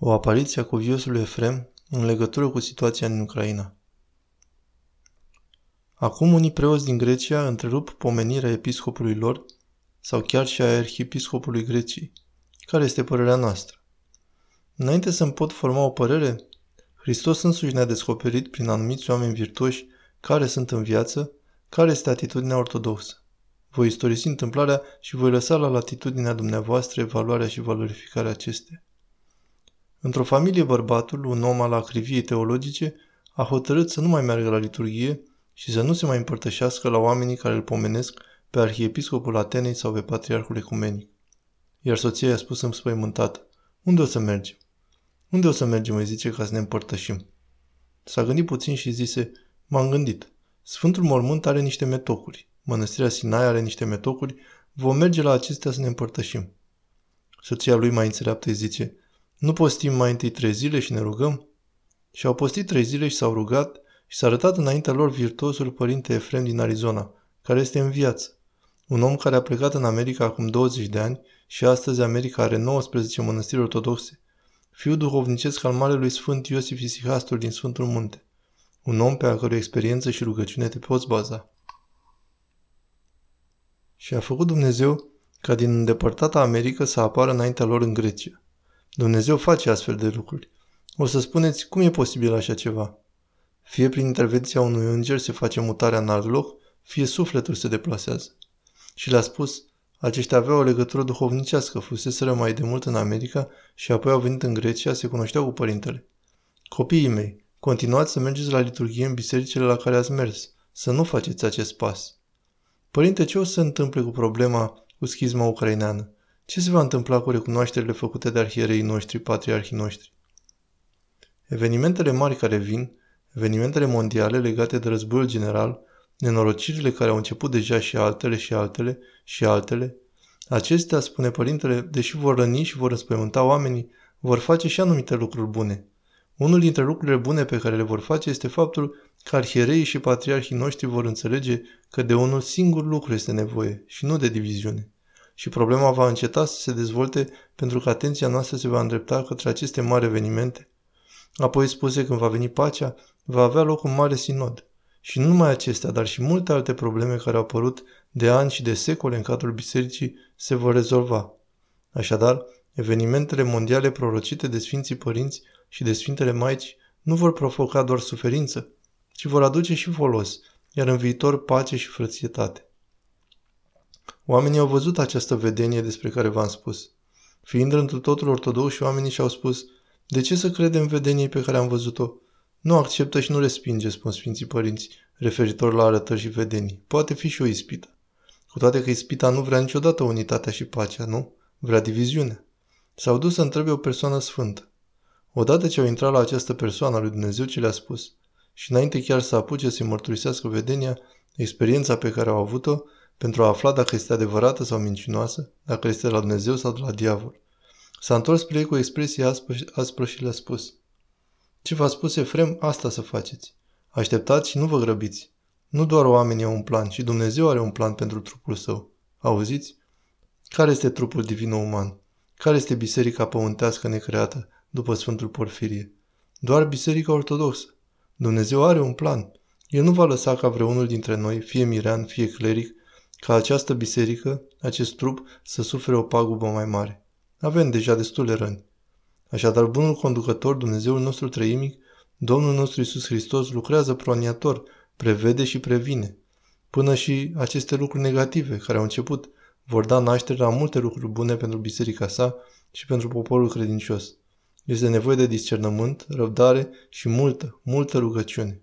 O apariție a cuviosului Efrem în legătură cu situația din Ucraina. Acum unii preoți din Grecia întrerup pomenirea episcopului lor sau chiar și a arhiepiscopului Greciei. Care este părerea noastră? Înainte să-mi pot forma o părere, Hristos însuși ne-a descoperit prin anumiți oameni virtuoși care sunt în viață, care este atitudinea ortodoxă. Voi istorisi întâmplarea și voi lăsa la latitudinea dumneavoastră evaluarea și valorificarea acestea. Într-o familie bărbatul, un om al acriviei teologice, a hotărât să nu mai meargă la liturghie și să nu se mai împărtășească la oamenii care îl pomenesc pe arhiepiscopul Atenei sau pe patriarhul ecumenic. Iar soția i-a spus înspăimântată, unde o să mergem? Unde o să mergem, îi zice, ca să ne împărtășim? S-a gândit puțin și zise, m-am gândit. Sfântul Mormânt are niște metocuri. Mănăstirea Sinai are niște metocuri. Vom merge la acestea să ne împărtășim. Soția lui mai înțeleaptă îi zice, nu postim mai întâi trei zile și ne rugăm? Și au postit trei zile și s-au rugat și s-a arătat înaintea lor virtuosul părinte Efrem din Arizona, care este în viață. Un om care a plecat în America acum 20 de ani și astăzi America are 19 mănăstiri ortodoxe. Fiul duhovnicesc al Marelui Sfânt Iosif Isihastul din Sfântul Munte. Un om pe a cărui experiență și rugăciune te poți baza. Și a făcut Dumnezeu ca din îndepărtata America să apară înaintea lor în Grecia. Dumnezeu face astfel de lucruri. O să spuneți, cum e posibil așa ceva? Fie prin intervenția unui înger se face mutarea în alt loc, fie sufletul se deplasează. Și le-a spus, aceștia aveau o legătură duhovnicească, fuseseră mai de mult în America și apoi au venit în Grecia, se cunoșteau cu părintele. Copiii mei, continuați să mergeți la liturghie în bisericile la care ați mers, să nu faceți acest pas. Părinte, ce o să se întâmple cu problema cu schizma ucraineană? Ce se va întâmpla cu recunoașterile făcute de arhierei noștri, patriarhii noștri? Evenimentele mari care vin, evenimentele mondiale legate de războiul general, nenorocirile care au început deja și altele și altele și altele, acestea, spune părintele, deși vor răni și vor înspăimânta oamenii, vor face și anumite lucruri bune. Unul dintre lucrurile bune pe care le vor face este faptul că arhiereii și patriarhii noștri vor înțelege că de unul singur lucru este nevoie și nu de diviziune și problema va înceta să se dezvolte pentru că atenția noastră se va îndrepta către aceste mari evenimente. Apoi spuse când va veni pacea, va avea loc un mare sinod. Și nu numai acestea, dar și multe alte probleme care au apărut de ani și de secole în cadrul bisericii se vor rezolva. Așadar, evenimentele mondiale prorocite de Sfinții Părinți și de Sfintele Maici nu vor provoca doar suferință, ci vor aduce și folos, iar în viitor pace și frățietate. Oamenii au văzut această vedenie despre care v-am spus. Fiind într totul ortodoxi, oamenii și-au spus, de ce să credem vedeniei pe care am văzut-o? Nu acceptă și nu respinge, spun Sfinții Părinți, referitor la arătări și vedenii. Poate fi și o ispită. Cu toate că ispita nu vrea niciodată unitatea și pacea, nu? Vrea diviziune. S-au dus să întrebe o persoană sfântă. Odată ce au intrat la această persoană lui Dumnezeu ce le-a spus, și înainte chiar să apuce să-i mărturisească vedenia, experiența pe care au avut-o, pentru a afla dacă este adevărată sau mincinoasă, dacă este de la Dumnezeu sau de la diavol. S-a întors spre ei cu expresie aspră, aspră și le-a spus. Ce v-a spus Efrem, asta să faceți. Așteptați și nu vă grăbiți. Nu doar oamenii au un plan, și Dumnezeu are un plan pentru trupul său. Auziți? Care este trupul divin uman? Care este biserica pământească necreată după Sfântul Porfirie? Doar biserica ortodoxă. Dumnezeu are un plan. El nu va lăsa ca vreunul dintre noi, fie mirean, fie cleric, ca această biserică, acest trup, să sufere o pagubă mai mare. Avem deja destule răni. Așadar, bunul conducător, Dumnezeul nostru trăimic, Domnul nostru Isus Hristos lucrează proniator, prevede și previne. Până și aceste lucruri negative care au început vor da naștere la multe lucruri bune pentru biserica sa și pentru poporul credincios. Este nevoie de discernământ, răbdare și multă, multă rugăciune.